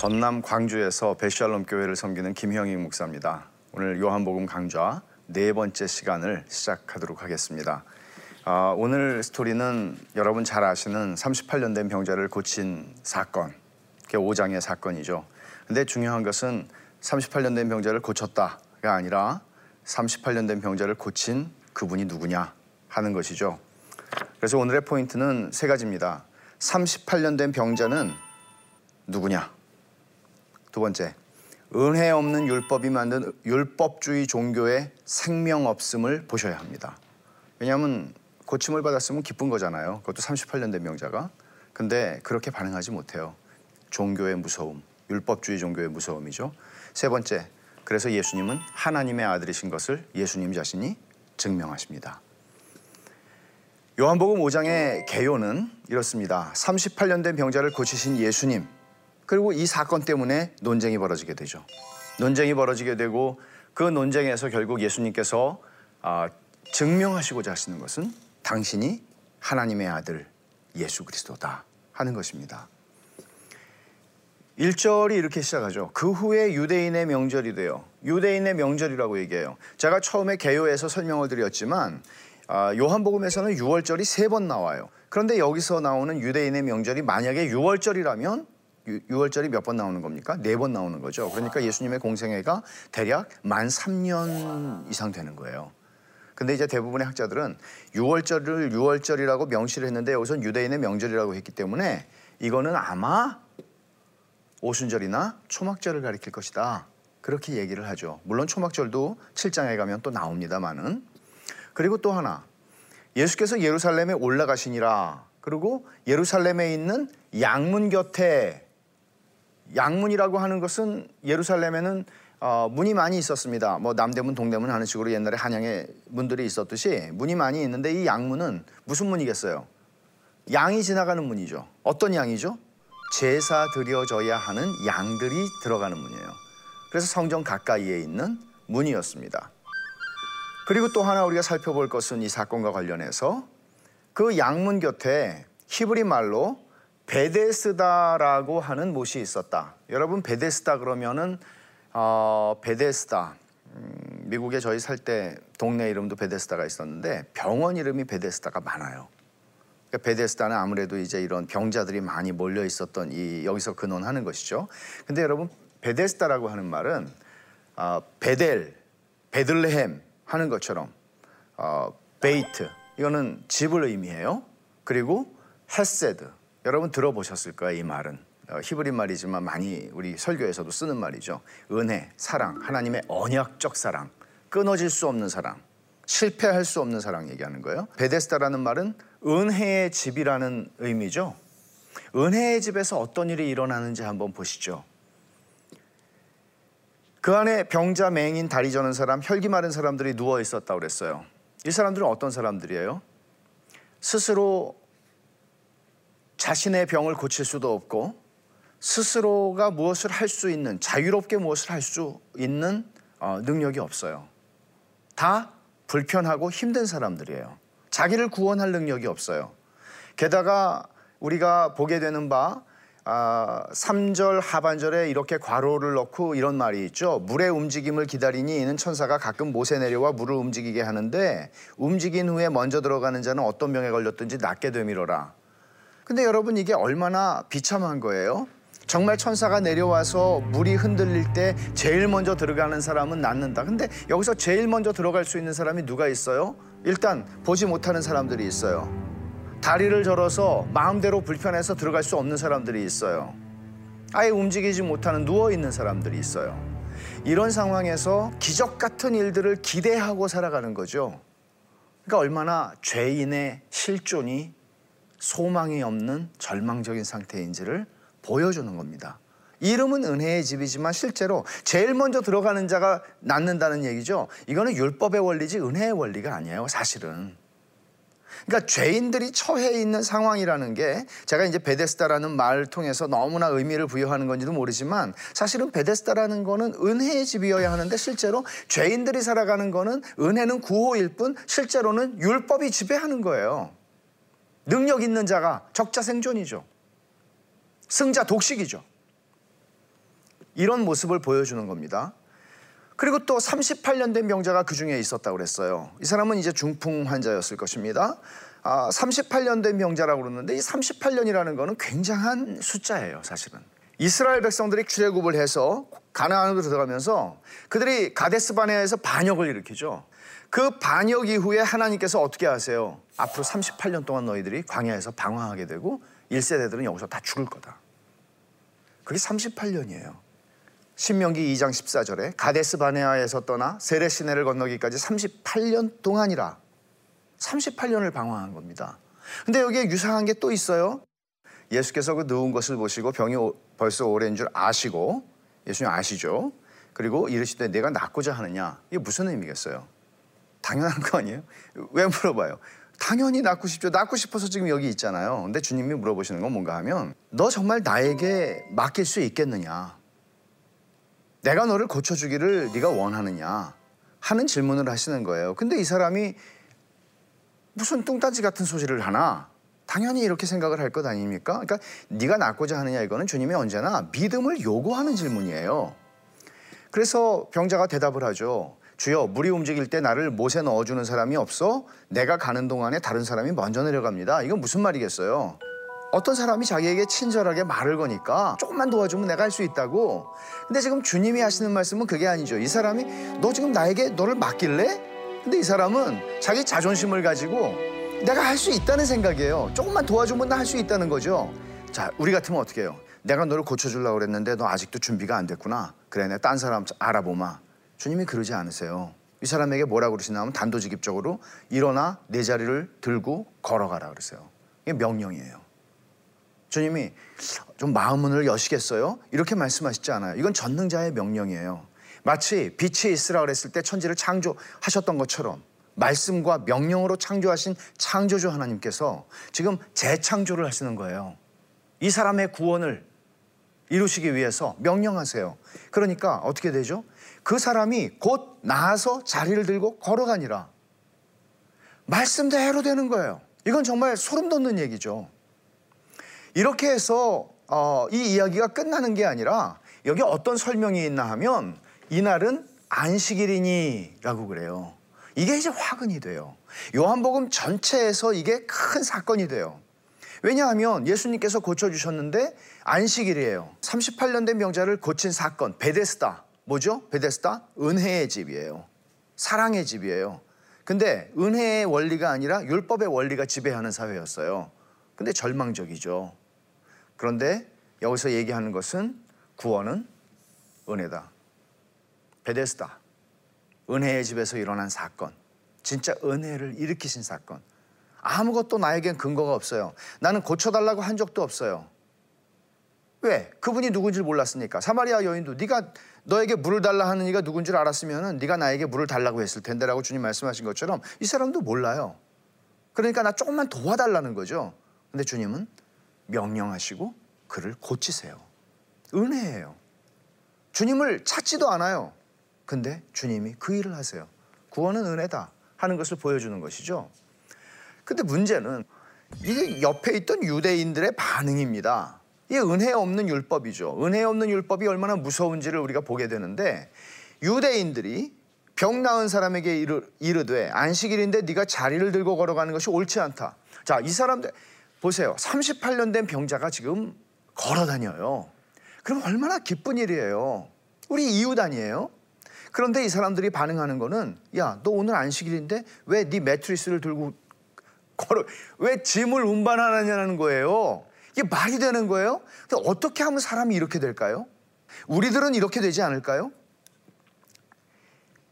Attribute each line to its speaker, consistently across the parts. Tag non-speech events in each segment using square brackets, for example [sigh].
Speaker 1: 전남 광주에서 베샬롬 교회를 섬기는 김형익 목사입니다. 오늘 요한복음 강좌 네 번째 시간을 시작하도록 하겠습니다. 아, 오늘 스토리는 여러분 잘 아시는 38년 된 병자를 고친 사건, 그게 5장의 사건이죠. 근데 중요한 것은 38년 된 병자를 고쳤다가 아니라 38년 된 병자를 고친 그분이 누구냐 하는 것이죠. 그래서 오늘의 포인트는 세 가지입니다. 38년 된 병자는 누구냐? 두 번째, 은혜 없는 율법이 만든 율법주의 종교의 생명 없음을 보셔야 합니다. 왜냐하면 고침을 받았으면 기쁜 거잖아요. 그것도 38년 된 명자가. 근데 그렇게 반응하지 못해요. 종교의 무서움, 율법주의 종교의 무서움이죠. 세 번째, 그래서 예수님은 하나님의 아들이신 것을 예수님 자신이 증명하십니다. 요한복음 5장의 개요는 이렇습니다. 38년 된 병자를 고치신 예수님, 그리고 이 사건 때문에 논쟁이 벌어지게 되죠. 논쟁이 벌어지게 되고 그 논쟁에서 결국 예수님께서 아, 증명하시고자 하시는 것은 당신이 하나님의 아들 예수 그리스도다 하는 것입니다. 1절이 이렇게 시작하죠. 그 후에 유대인의 명절이 돼요. 유대인의 명절이라고 얘기해요. 제가 처음에 개요에서 설명을 드렸지만 아, 요한복음에서는 6월절이 세 번 나와요. 그런데 여기서 나오는 유대인의 명절이 만약에 6월절이라면 6월절이 몇 번 나오는 겁니까? 네 번 나오는 거죠. 그러니까 예수님의 공생애가 대략 만 3년 이상 되는 거예요. 근데 이제 대부분의 학자들은 6월절을 6월절이라고 명시를 했는데 여기서 유대인의 명절이라고 했기 때문에 이거는 아마 오순절이나 초막절을 가리킬 것이다. 그렇게 얘기를 하죠. 물론 초막절도 7장에 가면 또 나옵니다만은. 그리고 또 하나. 예수께서 예루살렘에 올라가시니라. 그리고 예루살렘에 있는 양문 곁에 양문이라고 하는 것은 예루살렘에는 어, 문이 많이 있었습니다. 뭐 남대문, 동대문 하는 식으로 옛날에 한양에 문들이 있었듯이 문이 많이 있는데 이 양문은 무슨 문이겠어요? 양이 지나가는 문이죠. 어떤 양이죠? 제사 드려져야 하는 양들이 들어가는 문이에요. 그래서 성전 가까이에 있는 문이었습니다. 그리고 또 하나 우리가 살펴볼 것은 이 사건과 관련해서 그 양문 곁에 히브리 말로 베데스다라고 하는 못이 있었다. 여러분 베데스다 그러면은 어, 베데스다 음, 미국에 저희 살 때 동네 이름도 베데스다가 있었는데 병원 이름이 베데스다가 많아요. 그러니까 베데스다는 아무래도 이제 이런 병자들이 많이 몰려 있었던 이 여기서 근원하는 것이죠. 근데 여러분 베데스다라고 하는 말은 어, 베델, 베들레헴 하는 것처럼 어, בית 이거는 집을 의미해요. 그리고 חסד 여러분 들어보셨을 거예요 이 말은 어, 히브리 말이지만 많이 우리 설교에서도 쓰는 말이죠. 은혜, 사랑, 하나님의 언약적 사랑, 끊어질 수 없는 사랑, 실패할 수 없는 사랑 얘기하는 거예요. 베데스다라는 말은 은혜의 집이라는 의미죠. 은혜의 집에서 어떤 일이 일어나는지 한번 보시죠. 그 안에 병자, 맹인, 다리 저는 사람, 혈기 마른 사람들이 누워 있었다고 그랬어요. 이 사람들은 어떤 사람들이에요? 스스로 자신의 병을 고칠 수도 없고 스스로가 무엇을 할 수 있는 자유롭게 무엇을 할 수 있는 어, 능력이 없어요. 다 불편하고 힘든 사람들이에요. 자기를 구원할 능력이 없어요. 게다가 우리가 보게 되는 바 아, 3절 하반절에 이렇게 괄호를 넣고 이런 말이 있죠. 물의 움직임을 기다리니 이는 천사가 가끔 못에 내려와 물을 움직이게 하는데 움직인 후에 먼저 들어가는 자는 어떤 병에 걸렸든지 낫게 되밀어라. 근데 여러분 이게 얼마나 비참한 거예요? 정말 천사가 내려와서 물이 흔들릴 때 제일 먼저 들어가는 사람은 낫는다. 근데 여기서 제일 먼저 들어갈 수 있는 사람이 누가 있어요? 일단 보지 못하는 사람들이 있어요. 다리를 절어서 마음대로 불편해서 들어갈 수 없는 사람들이 있어요. 아예 움직이지 못하는 누워 있는 사람들이 있어요. 이런 상황에서 기적 같은 일들을 기대하고 살아가는 거죠. 그러니까 얼마나 죄인의 실존이 소망이 없는 절망적인 상태인지를 보여주는 겁니다. 이름은 은혜의 집이지만 실제로 제일 먼저 들어가는 자가 낫는다는 얘기죠. 이거는 율법의 원리지 은혜의 원리가 아니에요, 사실은. 그러니까 죄인들이 처해 있는 상황이라는 게 제가 이제 베데스다라는 말을 통해서 너무나 의미를 부여하는 건지도 모르지만 사실은 베데스다라는 거는 은혜의 집이어야 하는데 실제로 죄인들이 살아가는 거는 은혜는 구호일 뿐 실제로는 율법이 지배하는 거예요. 능력 있는 자가 적자 생존이죠. 승자 독식이죠. 이런 모습을 보여주는 겁니다. 그리고 또 38년 된 병자가 그 중에 있었다고 그랬어요. 이 사람은 이제 중풍 환자였을 것입니다. 아, 38년 된 병자라고 그러는데 이 38년이라는 거는 굉장한 숫자예요, 사실은. 이스라엘 백성들이 출애굽을 해서 가나안으로 들어가면서 그들이 가데스 바네아에서 반역을 일으키죠. 그 반역 이후에 하나님께서 어떻게 하세요? 앞으로 38년 동안 너희들이 광야에서 방황하게 되고 1세대들은 여기서 다 죽을 거다. 그게 38년이에요. 신명기 2장 14절에 가데스 바네아에서 떠나 세레 시내를 건너기까지 38년 동안이라 38년을 방황한 겁니다. 근데 여기에 유사한 게 또 있어요. 예수께서 그 누운 것을 보시고 병이 벌써 오래인 줄 아시고 예수님 아시죠? 그리고 이르시되 내가 낫고자 하느냐 이게 무슨 의미겠어요? 당연한 거 아니에요? 왜 물어봐요? 당연히 낫고 싶죠. 낫고 싶어서 지금 여기 있잖아요. 근데 주님이 물어보시는 건 뭔가 하면 너 정말 나에게 맡길 수 있겠느냐? 내가 너를 고쳐주기를 네가 원하느냐? 하는 질문을 하시는 거예요. 근데 이 사람이 무슨 뚱딴지 같은 소리를 하나? 당연히 이렇게 생각을 할 것 아닙니까? 그러니까 네가 낫고자 하느냐 이거는 주님이 언제나 믿음을 요구하는 질문이에요. 그래서 병자가 대답을 하죠. 주여 물이 움직일 때 나를 못에 넣어주는 사람이 없어 내가 가는 동안에 다른 사람이 먼저 내려갑니다. 이건 무슨 말이겠어요? 어떤 사람이 자기에게 친절하게 말을 거니까 조금만 도와주면 내가 할 수 있다고. 근데 지금 주님이 하시는 말씀은 그게 아니죠. 이 사람이 너 지금 나에게 너를 맡길래? 근데 이 사람은 자기 자존심을 가지고 내가 할 수 있다는 생각이에요. 조금만 도와주면 나 할 수 있다는 거죠. 자, 우리 같으면 어떻게 해요? 내가 너를 고쳐주려고 그랬는데 너 아직도 준비가 안 됐구나. 그래, 내가 딴 사람 알아보마. 주님이 그러지 않으세요. 이 사람에게 뭐라고 그러시나 하면 단도직입적으로 일어나 내 자리를 들고 걸어가라 그러세요. 이게 명령이에요. 주님이 좀 마음문을 여시겠어요? 이렇게 말씀하시지 않아요. 이건 전능자의 명령이에요. 마치 빛이 있으라 그랬을 때 천지를 창조하셨던 것처럼 말씀과 명령으로 창조하신 창조주 하나님께서 지금 재창조를 하시는 거예요. 이 사람의 구원을 이루시기 위해서 명령하세요. 그러니까 어떻게 되죠? 그 사람이 곧 나아서 자리를 들고 걸어가니라. 말씀대로 되는 거예요. 이건 정말 소름 돋는 얘기죠. 이렇게 해서 어, 이 이야기가 끝나는 게 아니라 여기 어떤 설명이 있나 하면 이날은 안식일이니라고 그래요. 이게 이제 화근이 돼요. 요한복음 전체에서 이게 큰 사건이 돼요. 왜냐하면 예수님께서 고쳐주셨는데 안식일이에요. 38년 된 병자를 고친 사건, 베데스다. 뭐죠? 베데스다? 은혜의 집이에요. 사랑의 집이에요. 근데 은혜의 원리가 아니라 율법의 원리가 지배하는 사회였어요. 근데 절망적이죠. 그런데 여기서 얘기하는 것은 구원은 은혜다. 베데스다. 은혜의 집에서 일어난 사건. 진짜 은혜를 일으키신 사건. 아무것도 나에겐 근거가 없어요. 나는 고쳐달라고 한 적도 없어요. 왜? 그분이 누군지 몰랐으니까. 사마리아 여인도 네가 너에게 물을 달라 하는 이가 누군 줄 알았으면 네가 나에게 물을 달라고 했을 텐데라고 주님 말씀하신 것처럼 이 사람도 몰라요. 그러니까 나 조금만 도와달라는 거죠. 근데 주님은 명령하시고 그를 고치세요. 은혜예요. 주님을 찾지도 않아요. 근데 주님이 그 일을 하세요. 구원은 은혜다 하는 것을 보여주는 것이죠. 근데 문제는 이게 옆에 있던 유대인들의 반응입니다. 이게 은혜 없는 율법이죠. 은혜 없는 율법이 얼마나 무서운지를 우리가 보게 되는데 유대인들이 병 나은 사람에게 이르, 이르되 안식일인데 네가 자리를 들고 걸어가는 것이 옳지 않다. 자, 이 사람들 보세요. 38년 된 병자가 지금 걸어 다녀요. 그럼 얼마나 기쁜 일이에요. 우리 이웃 아니에요? 그런데 이 사람들이 반응하는 거는 야, 너 오늘 안식일인데 왜 네 매트리스를 들고 걸어 왜 짐을 운반하느냐는 거예요. 이게 말이 되는 거예요? 어떻게 하면 사람이 이렇게 될까요? 우리들은 이렇게 되지 않을까요?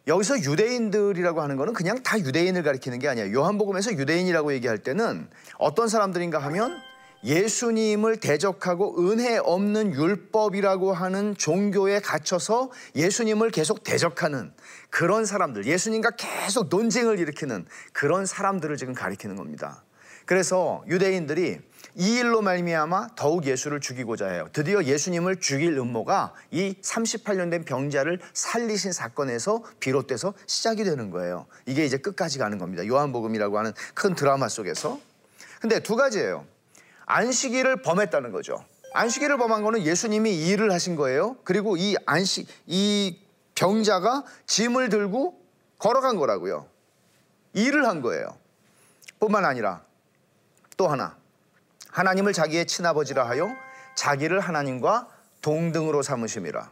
Speaker 1: 여기서 유대인들이라고 하는 거는 그냥 다 유대인을 가리키는 게 아니에요. 요한복음에서 유대인이라고 얘기할 때는 어떤 사람들인가 하면 예수님을 대적하고 은혜 없는 율법이라고 하는 종교에 갇혀서 예수님을 계속 대적하는 그런 사람들, 예수님과 계속 논쟁을 일으키는 그런 사람들을 지금 가리키는 겁니다. 그래서 유대인들이 이 일로 말미암아 더욱 예수를 죽이고자 해요. 드디어 예수님을 죽일 음모가 이 38년 된 병자를 살리신 사건에서 비롯돼서 시작이 되는 거예요. 이게 이제 끝까지 가는 겁니다. 요한복음이라고 하는 큰 드라마 속에서. 근데 두 가지예요. 안식일을 범했다는 거죠. 안식일을 범한 거는 예수님이 일을 하신 거예요. 그리고 이 안식 이 병자가 짐을 들고 걸어간 거라고요. 일을 한 거예요. 뿐만 아니라 또 하나 하나님을 자기의 친아버지라 하여 자기를 하나님과 동등으로 삼으심이라.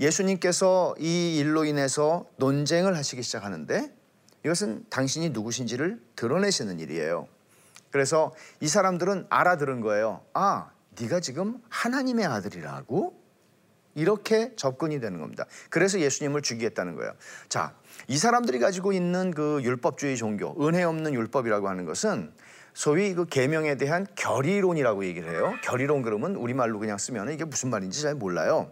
Speaker 1: 예수님께서 이 일로 인해서 논쟁을 하시기 시작하는데 이것은 당신이 누구신지를 드러내시는 일이에요. 그래서 이 사람들은 알아들은 거예요. 아, 네가 지금 하나님의 아들이라고? 이렇게 접근이 되는 겁니다. 그래서 예수님을 죽이겠다는 거예요. 자, 이 사람들이 가지고 있는 그 율법주의 종교, 은혜 없는 율법이라고 하는 것은 소위 그 계명에 대한 결의론이라고 얘기를 해요. 결의론 그러면 우리말로 그냥 쓰면 이게 무슨 말인지 잘 몰라요.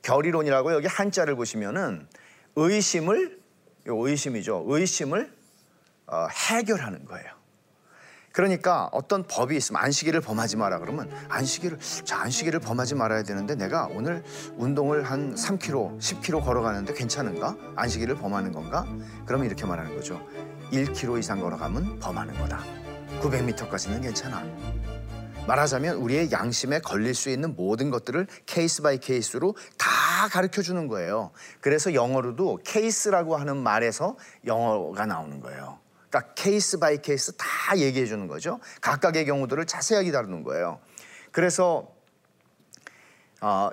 Speaker 1: 결의론이라고 여기 한자를 보시면은 의심을 의심이죠. 의심을 어, 해결하는 거예요. 그러니까 어떤 법이 있으면 안식일을 범하지 마라 그러면 안식일을 자 안식일을 범하지 말아야 되는데 내가 오늘 운동을 한 3km, 10km 걸어가는데 괜찮은가? 안식일을 범하는 건가? 그러면 이렇게 말하는 거죠. 1km 이상 걸어가면 범하는 거다. 900m까지는 괜찮아. 말하자면 우리의 양심에 걸릴 수 있는 모든 것들을 case by case로 다 가르쳐 주는 거예요. 그래서 영어로도 case라고 하는 말에서 영어가 나오는 거예요. 그러니까 case by case 다 얘기해 주는 거죠. 각각의 경우들을 자세하게 다루는 거예요. 그래서 어,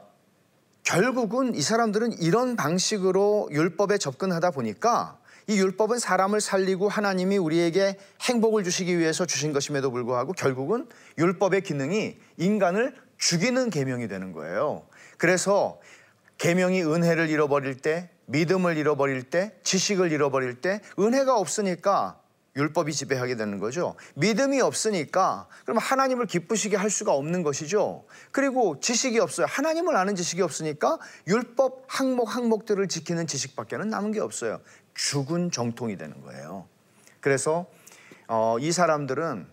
Speaker 1: 결국은 이 사람들은 이런 방식으로 율법에 접근하다 보니까 이 율법은 사람을 살리고 하나님이 우리에게 행복을 주시기 위해서 주신 것임에도 불구하고 결국은 율법의 기능이 인간을 죽이는 계명이 되는 거예요. 그래서 계명이 은혜를 잃어버릴 때, 믿음을 잃어버릴 때, 지식을 잃어버릴 때 은혜가 없으니까 율법이 지배하게 되는 거죠. 믿음이 없으니까 그럼 하나님을 기쁘시게 할 수가 없는 것이죠. 그리고 지식이 없어요. 하나님을 아는 지식이 없으니까 율법 항목 항목들을 지키는 지식밖에는 남은 게 없어요. 죽은 정통이 되는 거예요. 그래서 어, 이 사람들은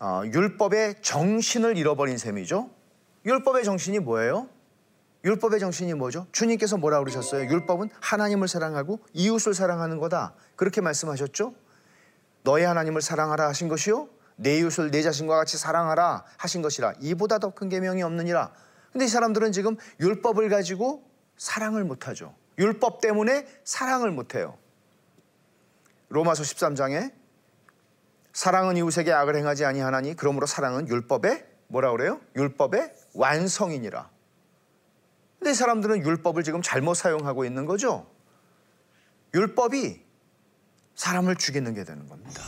Speaker 1: 어, 율법의 정신을 잃어버린 셈이죠. 율법의 정신이 뭐예요? 율법의 정신이 뭐죠? 주님께서 뭐라 그러셨어요? 율법은 하나님을 사랑하고 이웃을 사랑하는 거다. 그렇게 말씀하셨죠? 너의 하나님을 사랑하라 하신 것이요 내 이웃을 내 자신과 같이 사랑하라 하신 것이라 이보다 더 큰 계명이 없느니라. 근데 이 사람들은 지금 율법을 가지고 사랑을 못 하죠. 율법 때문에 사랑을 못 해요. 로마서 13장에 사랑은 이웃에게 악을 행하지 아니하나니 그러므로 사랑은 율법의 뭐라 그래요? 율법의 완성이니라. 근데 이 사람들은 율법을 지금 잘못 사용하고 있는 거죠. 율법이 사람을 죽이는 게 되는 겁니다.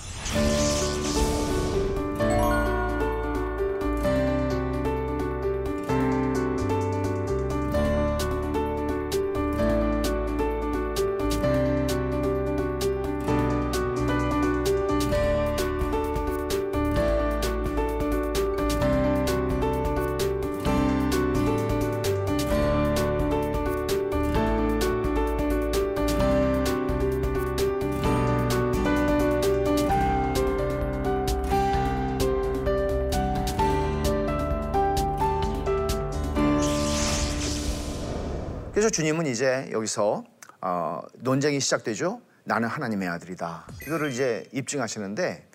Speaker 1: 그래서 주님은 이제 여기서 어, 논쟁이 시작되죠. 나는 하나님의 아들이다. 이거를 이제 입증하시는데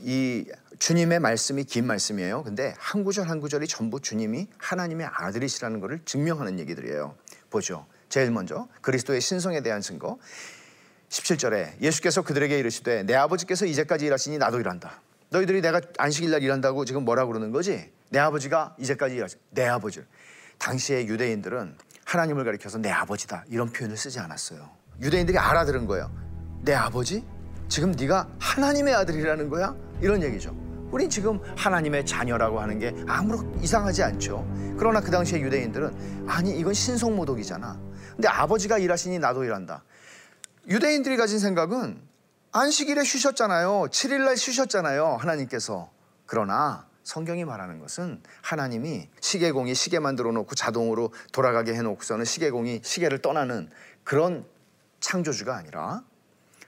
Speaker 1: 이 주님의 말씀이 긴 말씀이에요. 근데 한 구절 한 구절이 전부 주님이 하나님의 아들이시라는 것을 증명하는 얘기들이에요. 보죠. 제일 먼저 그리스도의 신성에 대한 증거. 17절에 예수께서 그들에게 이르시되 내 아버지께서 이제까지 일하시니 나도 일한다. 너희들이 내가 안식일 날 일한다고 지금 뭐라 그러는 거지? 내 아버지가 이제까지 일하시. 내 아버지. 당시의 유대인들은 하나님을 가리켜서 내 아버지다 이런 표현을 쓰지 않았어요. 유대인들이 알아들은 거예요. 내 아버지? 지금 네가 하나님의 아들이라는 거야? 이런 얘기죠. 우린 지금 하나님의 자녀라고 하는 게 아무런 이상하지 않죠. 그러나 그 당시에 유대인들은 아니 이건 신성모독이잖아. 근데 아버지가 일하시니 나도 일한다. 유대인들이 가진 생각은 안식일에 쉬셨잖아요. 7일날 쉬셨잖아요. 하나님께서. 그러나 성경이 말하는 것은 하나님이 시계공이 시계 만들어 놓고 자동으로 돌아가게 해 놓고서는 시계공이 시계를 떠나는 그런 창조주가 아니라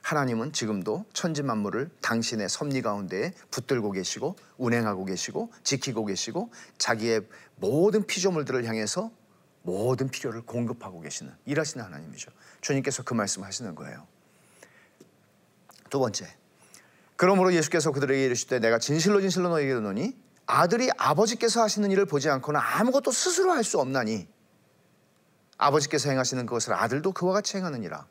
Speaker 1: 하나님은 지금도 천지 만물을 당신의 섭리 가운데에 붙들고 계시고 운행하고 계시고 지키고 계시고 자기의 모든 피조물들을 향해서 모든 필요를 공급하고 계시는 일하시는 하나님이죠. 주님께서 그 말씀하시는 거예요. 두 번째, 그러므로 예수께서 그들에게 이르시되 내가 진실로 진실로 너희에게 이르노니 아들이 아버지께서 하시는 일을 보지 않고는 아무것도 스스로 할 수 없나니 아버지께서 행하시는 것을 아들도 그와 같이 행하느니라.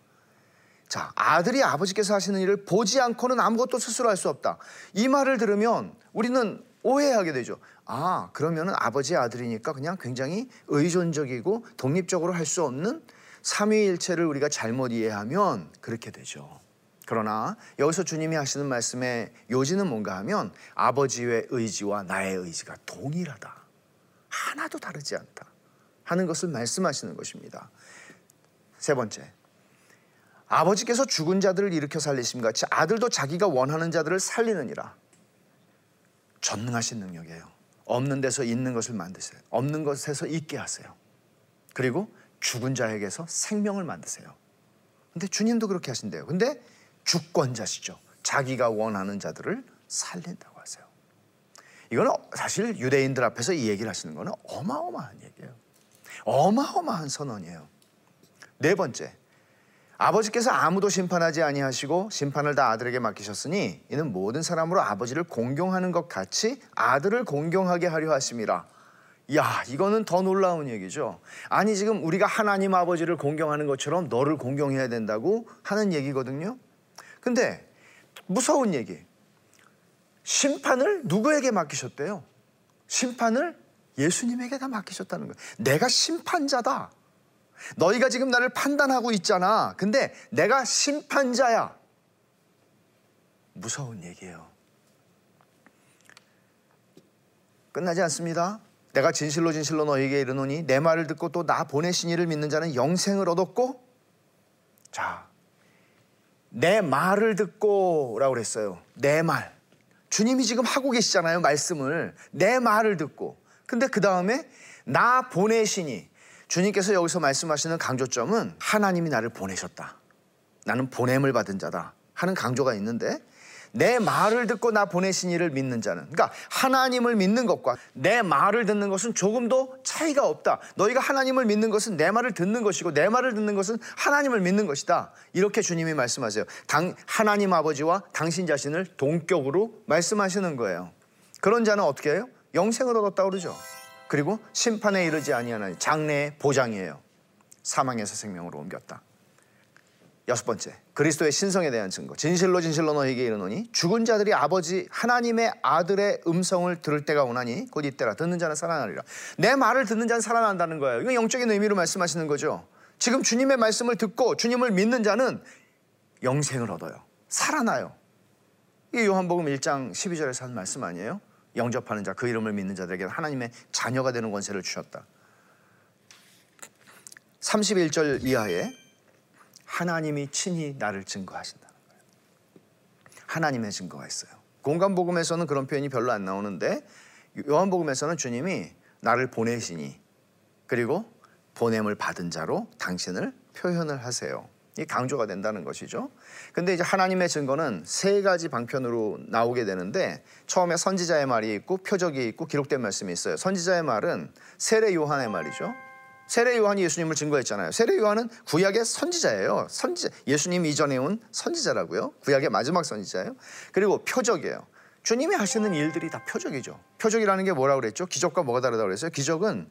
Speaker 1: 자, 아들이 아버지께서 하시는 일을 보지 않고는 아무것도 스스로 할 수 없다. 이 말을 들으면 우리는 오해하게 되죠. 아, 그러면은 아버지의 아들이니까 그냥 굉장히 의존적이고 독립적으로 할 수 없는 삼위일체를 우리가 잘못 이해하면 그렇게 되죠. 그러나 여기서 주님이 하시는 말씀의 요지는 뭔가 하면 아버지의 의지와 나의 의지가 동일하다. 하나도 다르지 않다. 하는 것을 말씀하시는 것입니다. 세 번째. 아버지께서 죽은 자들을 일으켜 살리심 같이 아들도 자기가 원하는 자들을 살리느니라. 전능하신 능력이에요. 없는 데서 있는 것을 만드세요. 없는 것에서 있게 하세요. 그리고 죽은 자에게서 생명을 만드세요. 근데 주님도 그렇게 하신대요. 근데 주권자시죠. 자기가 원하는 자들을 살린다고 하세요. 이거는 사실 유대인들 앞에서 이 얘기를 하시는 거는 어마어마한 얘기예요. 어마어마한 선언이에요. 네 번째. 아버지께서 아무도 심판하지 아니하시고 심판을 다 아들에게 맡기셨으니 이는 모든 사람으로 아버지를 공경하는 것 같이 아들을 공경하게 하려 하심이라. 야, 이거는 더 놀라운 얘기죠. 아니 지금 우리가 하나님 아버지를 공경하는 것처럼 너를 공경해야 된다고 하는 얘기거든요. 근데 무서운 얘기. 심판을 누구에게 맡기셨대요? 심판을 예수님에게 다 맡기셨다는 거예요. 내가 심판자다. 너희가 지금 나를 판단하고 있잖아. 근데 내가 심판자야. 무서운 얘기예요. 끝나지 않습니다. 내가 진실로 진실로 너희에게 이르노니 내 말을 듣고 또 나 보내신 이를 믿는 자는 영생을 얻었고 자, 내 말을 듣고라고 그랬어요. 내 말. 주님이 지금 하고 계시잖아요. 말씀을. 내 말을 듣고. 근데 그 다음에 나 보내시니 주님께서 여기서 말씀하시는 강조점은 하나님이 나를 보내셨다. 나는 보냄을 받은 자다. 하는 강조가 있는데 내 말을 듣고 나 보내신 이를 믿는 자는 그러니까 하나님을 믿는 것과 내 말을 듣는 것은 조금도 차이가 없다. 너희가 하나님을 믿는 것은 내 말을 듣는 것이고 내 말을 듣는 것은 하나님을 믿는 것이다. 이렇게 주님이 말씀하세요. 당, 하나님 아버지와 당신 자신을 동격으로 말씀하시는 거예요. 그런 자는 어떻게 해요? 영생을 얻었다 그러죠. 그리고 심판에 이르지 아니하나니 장래의 보장이에요. 사망에서 생명으로 옮겼다. 여섯 번째, 그리스도의 신성에 대한 증거. 진실로 진실로 너에게 이르노니 죽은 자들이 아버지 하나님의 아들의 음성을 들을 때가 오나니 곧 이때라 듣는 자는 살아나리라. 내 말을 듣는 자는 살아난다는 거예요. 이건 영적인 의미로 말씀하시는 거죠. 지금 주님의 말씀을 듣고 주님을 믿는 자는 영생을 얻어요. 살아나요. 이게 요한복음 1장 12절에서 한 말씀 아니에요? 영접하는 자, 그 이름을 믿는 자들에게 하나님의 자녀가 되는 권세를 주셨다. 31절 이하에 하나님이 친히 나를 증거하신다는 거예요. 하나님의 증거가 있어요. 공간복음에서는 그런 표현이 별로 안 나오는데 요한복음에서는 주님이 나를 보내시니 그리고 보냄을 받은 자로 당신을 표현을 하세요. 이 강조가 된다는 것이죠. 근데 이제 하나님의 증거는 세 가지 방편으로 나오게 되는데 처음에 선지자의 말이 있고 표적이 있고 기록된 말씀이 있어요. 선지자의 말은 세례 요한의 말이죠. 세례 요한이 예수님을 증거했잖아요. 세례 요한은 구약의 선지자예요. 선지 예수님 이전에 온 선지자라고요. 구약의 마지막 선지자예요. 그리고 표적이에요. 주님이 하시는 일들이 다 표적이죠. 표적이라는 게 뭐라고 그랬죠? 기적과 뭐가 다르다고 그랬어요? 기적은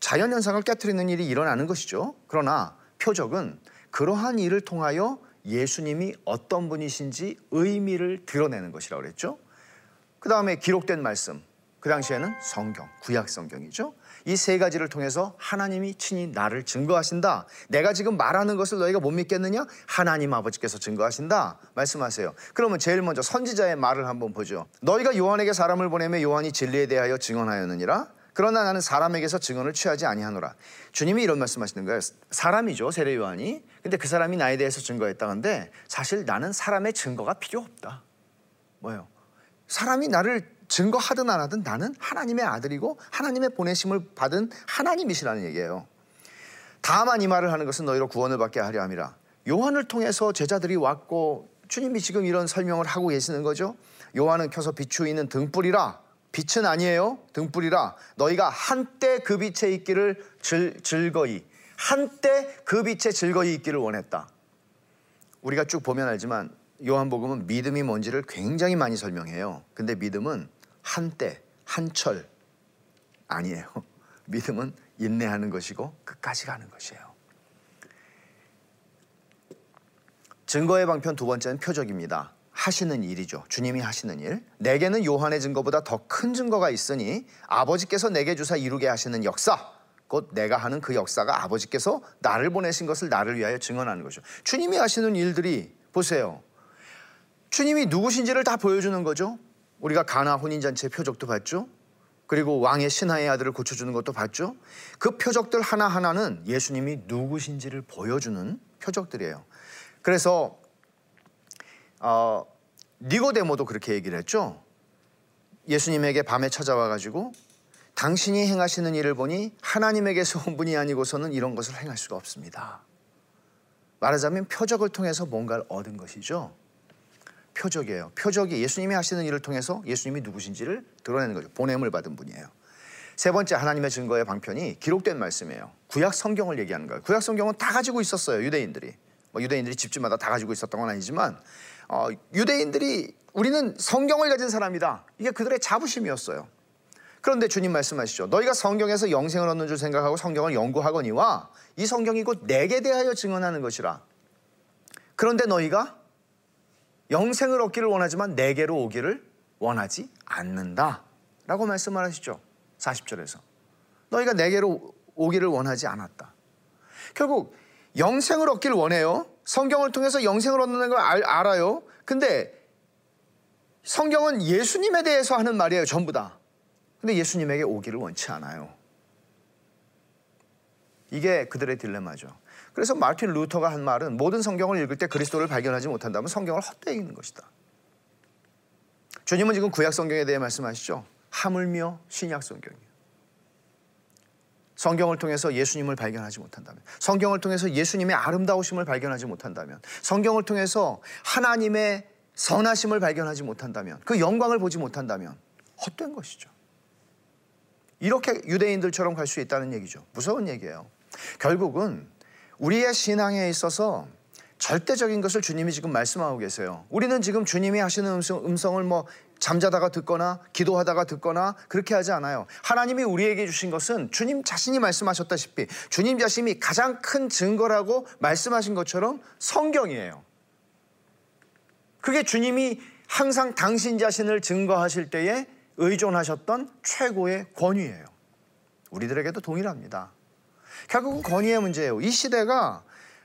Speaker 1: 자연 현상을 깨뜨리는 일이 일어나는 것이죠. 그러나 표적은 그러한 일을 통하여 예수님이 어떤 분이신지 의미를 드러내는 것이라고 그랬죠. 그 다음에 기록된 말씀. 그 당시에는 성경, 구약 성경이죠. 이 세 가지를 통해서 하나님이 친히 나를 증거하신다. 내가 지금 말하는 것을 너희가 못 믿겠느냐? 하나님 아버지께서 증거하신다. 말씀하세요. 그러면 제일 먼저 선지자의 말을 한번 보죠. 너희가 요한에게 사람을 보내며 요한이 진리에 대하여 증언하였느니라. 그러나 나는 사람에게서 증언을 취하지 아니하노라. 주님이 이런 말씀하시는 거예요. 사람이죠 세례 요한이. 근데 그 사람이 나에 대해서 증거했다는데 사실 나는 사람의 증거가 필요 없다. 뭐예요? 사람이 나를 증거하든 안 하든 나는 하나님의 아들이고 하나님의 보내심을 받은 하나님이시라는 얘기예요. 다만 이 말을 하는 것은 너희로 구원을 받게 하려 함이라. 요한을 통해서 제자들이 왔고 주님이 지금 이런 설명을 하고 계시는 거죠. 요한은 켜서 비추이는 등불이라 빛은 아니에요. 등불이라 너희가 한때 그 빛에 있기를 즐, 즐거이 한때 그 빛에 즐거이 있기를 원했다. 우리가 쭉 보면 알지만 요한복음은 믿음이 뭔지를 굉장히 많이 설명해요. 근데 믿음은 한때, 한철 아니에요. [laughs] 믿음은 인내하는 것이고 끝까지 가는 것이에요. 증거의 방편 두 번째는 표적입니다. 하시는 일이죠. 주님이 하시는 일. 내게는 요한의 증거보다 더 큰 증거가 있으니 아버지께서 내게 주사 이루게 하시는 역사. 곧 내가 하는 그 역사가 아버지께서 나를 보내신 것을 나를 위하여 증언하는 것이죠. 주님이 하시는 일들이 보세요. 주님이 누구신지를 다 보여주는 거죠. 우리가 가나 혼인잔치 표적도 봤죠. 그리고 왕의 신하의 아들을 고쳐주는 것도 봤죠. 그 표적들 하나하나는 예수님이 누구신지를 보여주는 표적들이에요. 그래서 어, 니고데모도 그렇게 얘기를 했죠. 예수님에게 밤에 찾아와 가지고 당신이 행하시는 일을 보니 하나님에게서 온 분이 아니고서는 이런 것을 행할 수가 없습니다. 말하자면 표적을 통해서 뭔가를 얻은 것이죠. 표적이에요. 표적이 예수님이 하시는 일을 통해서 예수님이 누구신지를 드러내는 거죠. 보냄을 받은 분이에요. 세 번째 하나님의 증거의 방편이 기록된 말씀이에요. 구약 성경을 얘기하는 거예요. 구약 성경은 다 가지고 있었어요. 유대인들이. 뭐 유대인들이 집집마다 다 가지고 있었던 건 아니지만 어, 유대인들이 우리는 성경을 가진 사람이다. 이게 그들의 자부심이었어요. 그런데 주님 말씀하시죠. 너희가 성경에서 영생을 얻는 줄 생각하고 성경을 연구하거니와 이 성경이 곧 내게 대하여 증언하는 것이라. 그런데 너희가 영생을 얻기를 원하지만 내게로 오기를 원하지 않는다. 라고 말씀을 하시죠. 40절에서. 너희가 내게로 오기를 원하지 않았다. 결국 영생을 얻기를 원해요. 성경을 통해서 영생을 얻는 걸 알, 알아요. 근데 성경은 예수님에 대해서 하는 말이에요. 전부 다. 근데 예수님에게 오기를 원치 않아요. 이게 그들의 딜레마죠. 그래서 마틴 루터가 한 말은 모든 성경을 읽을 때 그리스도를 발견하지 못한다면 성경을 헛되이 읽는 것이다. 주님은 지금 구약 성경에 대해 말씀하시죠. 하물며 신약 성경이에요. 성경을 통해서 예수님을 발견하지 못한다면, 성경을 통해서 예수님의 아름다우심을 발견하지 못한다면, 성경을 통해서 하나님의 선하심을 발견하지 못한다면, 그 영광을 보지 못한다면 헛된 것이죠. 이렇게 유대인들처럼 갈 수 있다는 얘기죠. 무서운 얘기예요. 결국은 우리의 신앙에 있어서 절대적인 것을 주님이 지금 말씀하고 계세요. 우리는 지금 주님이 하시는 음성, 음성을 뭐 잠자다가 듣거나 기도하다가 듣거나 그렇게 하지 않아요. 하나님이 우리에게 주신 것은 주님 자신이 말씀하셨다시피 주님 자신이 가장 큰 증거라고 말씀하신 것처럼 성경이에요. 그게 주님이 항상 당신 자신을 증거하실 때에 의존하셨던 최고의 권위예요. 우리들에게도 동일합니다. 결국은 권위의 문제예요. 이 시대가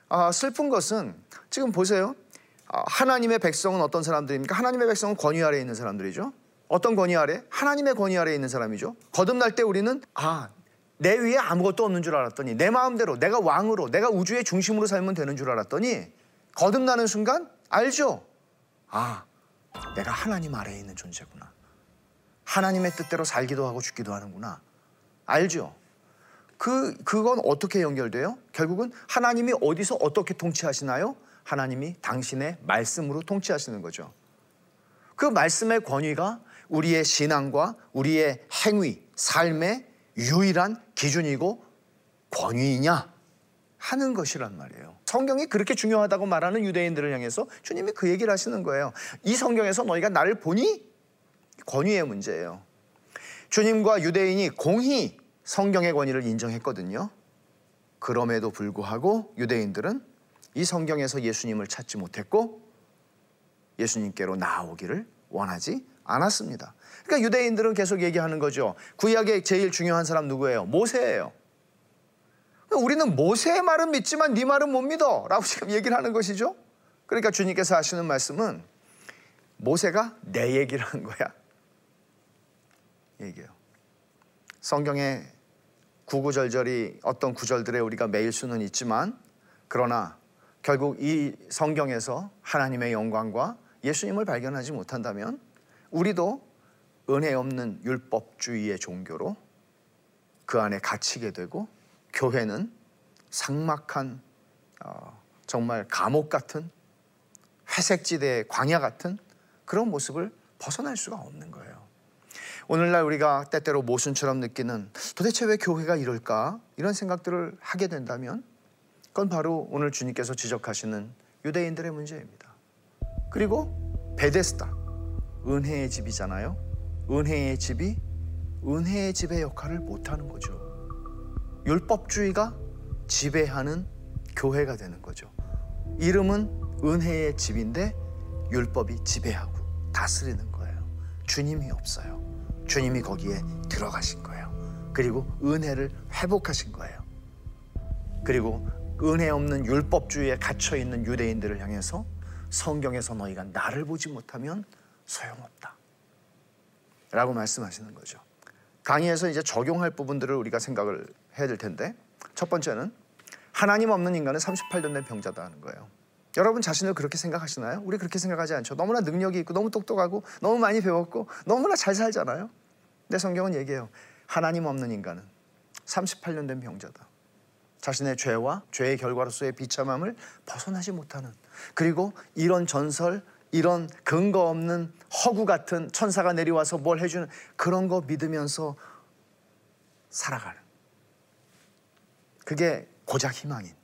Speaker 1: 아, 슬픈 것은 지금 보세요. 아, 하나님의 백성은 어떤 사람들입니까? 하나님의 백성은 권위 아래에 있는 사람들이죠. 어떤 권위 아래? 하나님의 권위 아래에 있는 사람이죠. 거듭날 때 우리는 아, 내 위에 아무것도 없는 줄 알았더니 내 마음대로 내가 왕으로 내가 우주의 중심으로 살면 되는 줄 알았더니 거듭나는 순간 알죠? 아, 내가 하나님 아래에 있는 존재구나. 하나님의 뜻대로 살기도 하고 죽기도 하는구나. 알죠? 그 그건 어떻게 연결돼요? 결국은 하나님이 어디서 어떻게 통치하시나요? 하나님이 당신의 말씀으로 통치하시는 거죠. 그 말씀의 권위가 우리의 신앙과 우리의 행위, 삶의 유일한 기준이고 권위이냐 하는 것이란 말이에요. 성경이 그렇게 중요하다고 말하는 유대인들을 향해서 주님이 그 얘기를 하시는 거예요. 이 성경에서 너희가 나를 보니 권위의 문제예요. 주님과 유대인이 공히 성경의 권위를 인정했거든요. 그럼에도 불구하고 유대인들은 이 성경에서 예수님을 찾지 못했고 예수님께로 나오기를 원하지 않았습니다. 그러니까 유대인들은 계속 얘기하는 거죠. 구약의 제일 중요한 사람 누구예요? 모세예요. 우리는 모세의 말은 믿지만 네 말은 못 믿어. 라고 지금 얘기를 하는 것이죠. 그러니까 주님께서 하시는 말씀은 모세가 내 얘기를 한 거야. 얘기해요. 성경에 구구절절이 어떤 구절들에 우리가 매일 수는 있지만 그러나 결국 이 성경에서 하나님의 영광과 예수님을 발견하지 못한다면 우리도 은혜 없는 율법주의의 종교로 그 안에 갇히게 되고 교회는 상막한 어, 정말 감옥 같은 회색지대의 광야 같은 그런 모습을 벗어날 수가 없는 거예요. 오늘날 우리가 때때로 모순처럼 느끼는 도대체 왜 교회가 이럴까 이런 생각들을 하게 된다면 그건 바로 오늘 주님께서 지적하시는 유대인들의 문제입니다. 그리고 베데스다 은혜의 집이잖아요. 은혜의 집이 은혜의 집의 역할을 못하는 거죠. 율법주의가 지배하는 교회가 되는 거죠. 이름은 은혜의 집인데 율법이 지배하고 다스리는 거예요. 주님이 없어요. 주님이 거기에 들어가신 거예요. 그리고 은혜를 회복하신 거예요. 그리고 은혜 없는 율법주의에 갇혀 있는 유대인들을 향해서 성경에서 너희가 나를 보지 못하면 소용없다. 라고 말씀하시는 거죠. 강의에서 이제 적용할 부분들을 우리가 생각을 해야 될 텐데 첫 번째는 하나님 없는 인간은 38년 된 병자다 하는 거예요. 여러분 자신을 그렇게 생각하시나요? 우리 그렇게 생각하지 않죠. 너무나 능력이 있고 너무 똑똑하고 너무 많이 배웠고 너무나 잘 살잖아요. 근데 성경은 얘기해요. 하나님 없는 인간은 38년 된 병자다. 자신의 죄와 죄의 결과로서의 비참함을 벗어나지 못하는 그리고 이런 전설 이런 근거 없는 허구 같은 천사가 내려와서 뭘 해주는 그런 거 믿으면서 살아가는 그게 고작 희망인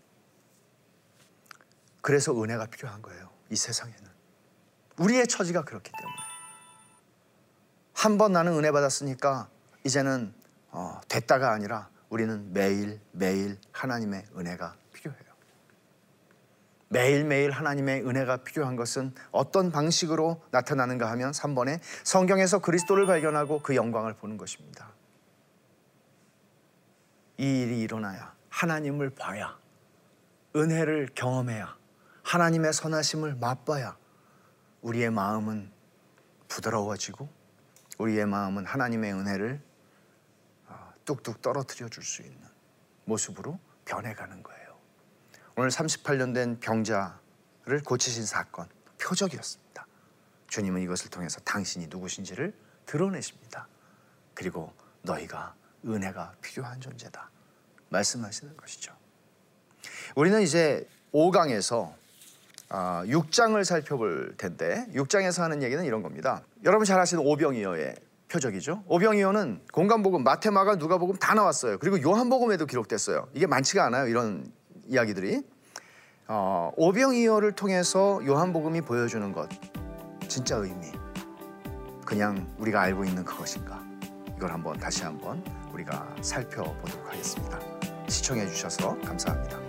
Speaker 1: 그래서 은혜가 필요한 거예요 이 세상에는 우리의 처지가 그렇기 때문에 한 번 나는 은혜 받았으니까 이제는 어, 됐다가 아니라 우리는 매일 매일 하나님의 은혜가 필요해요. 매일매일 하나님의 은혜가 필요한 것은 어떤 방식으로 나타나는가 하면 3번에 성경에서 그리스도를 발견하고 그 영광을 보는 것입니다. 이 일이 일어나야 하나님을 봐야 은혜를 경험해야 하나님의 선하심을 맛봐야 우리의 마음은 부드러워지고 우리의 마음은 하나님의 은혜를 뚝뚝 떨어뜨려 줄 수 있는 모습으로 변해가는 거예요. 오늘 38년 된 병자를 고치신 사건 표적이었습니다. 주님은 이것을 통해서 당신이 누구신지를 드러내십니다. 그리고 너희가 은혜가 필요한 존재다. 말씀하시는 것이죠. 우리는 이제 5강에서 6장을 아, 살펴볼 텐데 6장에서 하는 얘기는 이런 겁니다. 여러분 잘 아시는 오병이어의 표적이죠. 오병이어는 공간복음, 마테마가, 누가복음 다 나왔어요. 그리고 요한복음에도 기록됐어요. 이게 많지가 않아요. 이런 이야기들이. 어, 오병이어를 통해서 요한복음이 보여주는 것 진짜 의미. 그냥 우리가 알고 있는 그것인가? 이걸 한번 다시 한번 우리가 살펴보도록 하겠습니다. 시청해 주셔서 감사합니다.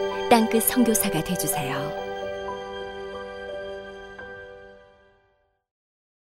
Speaker 2: 땅끝 성교사가 되주세요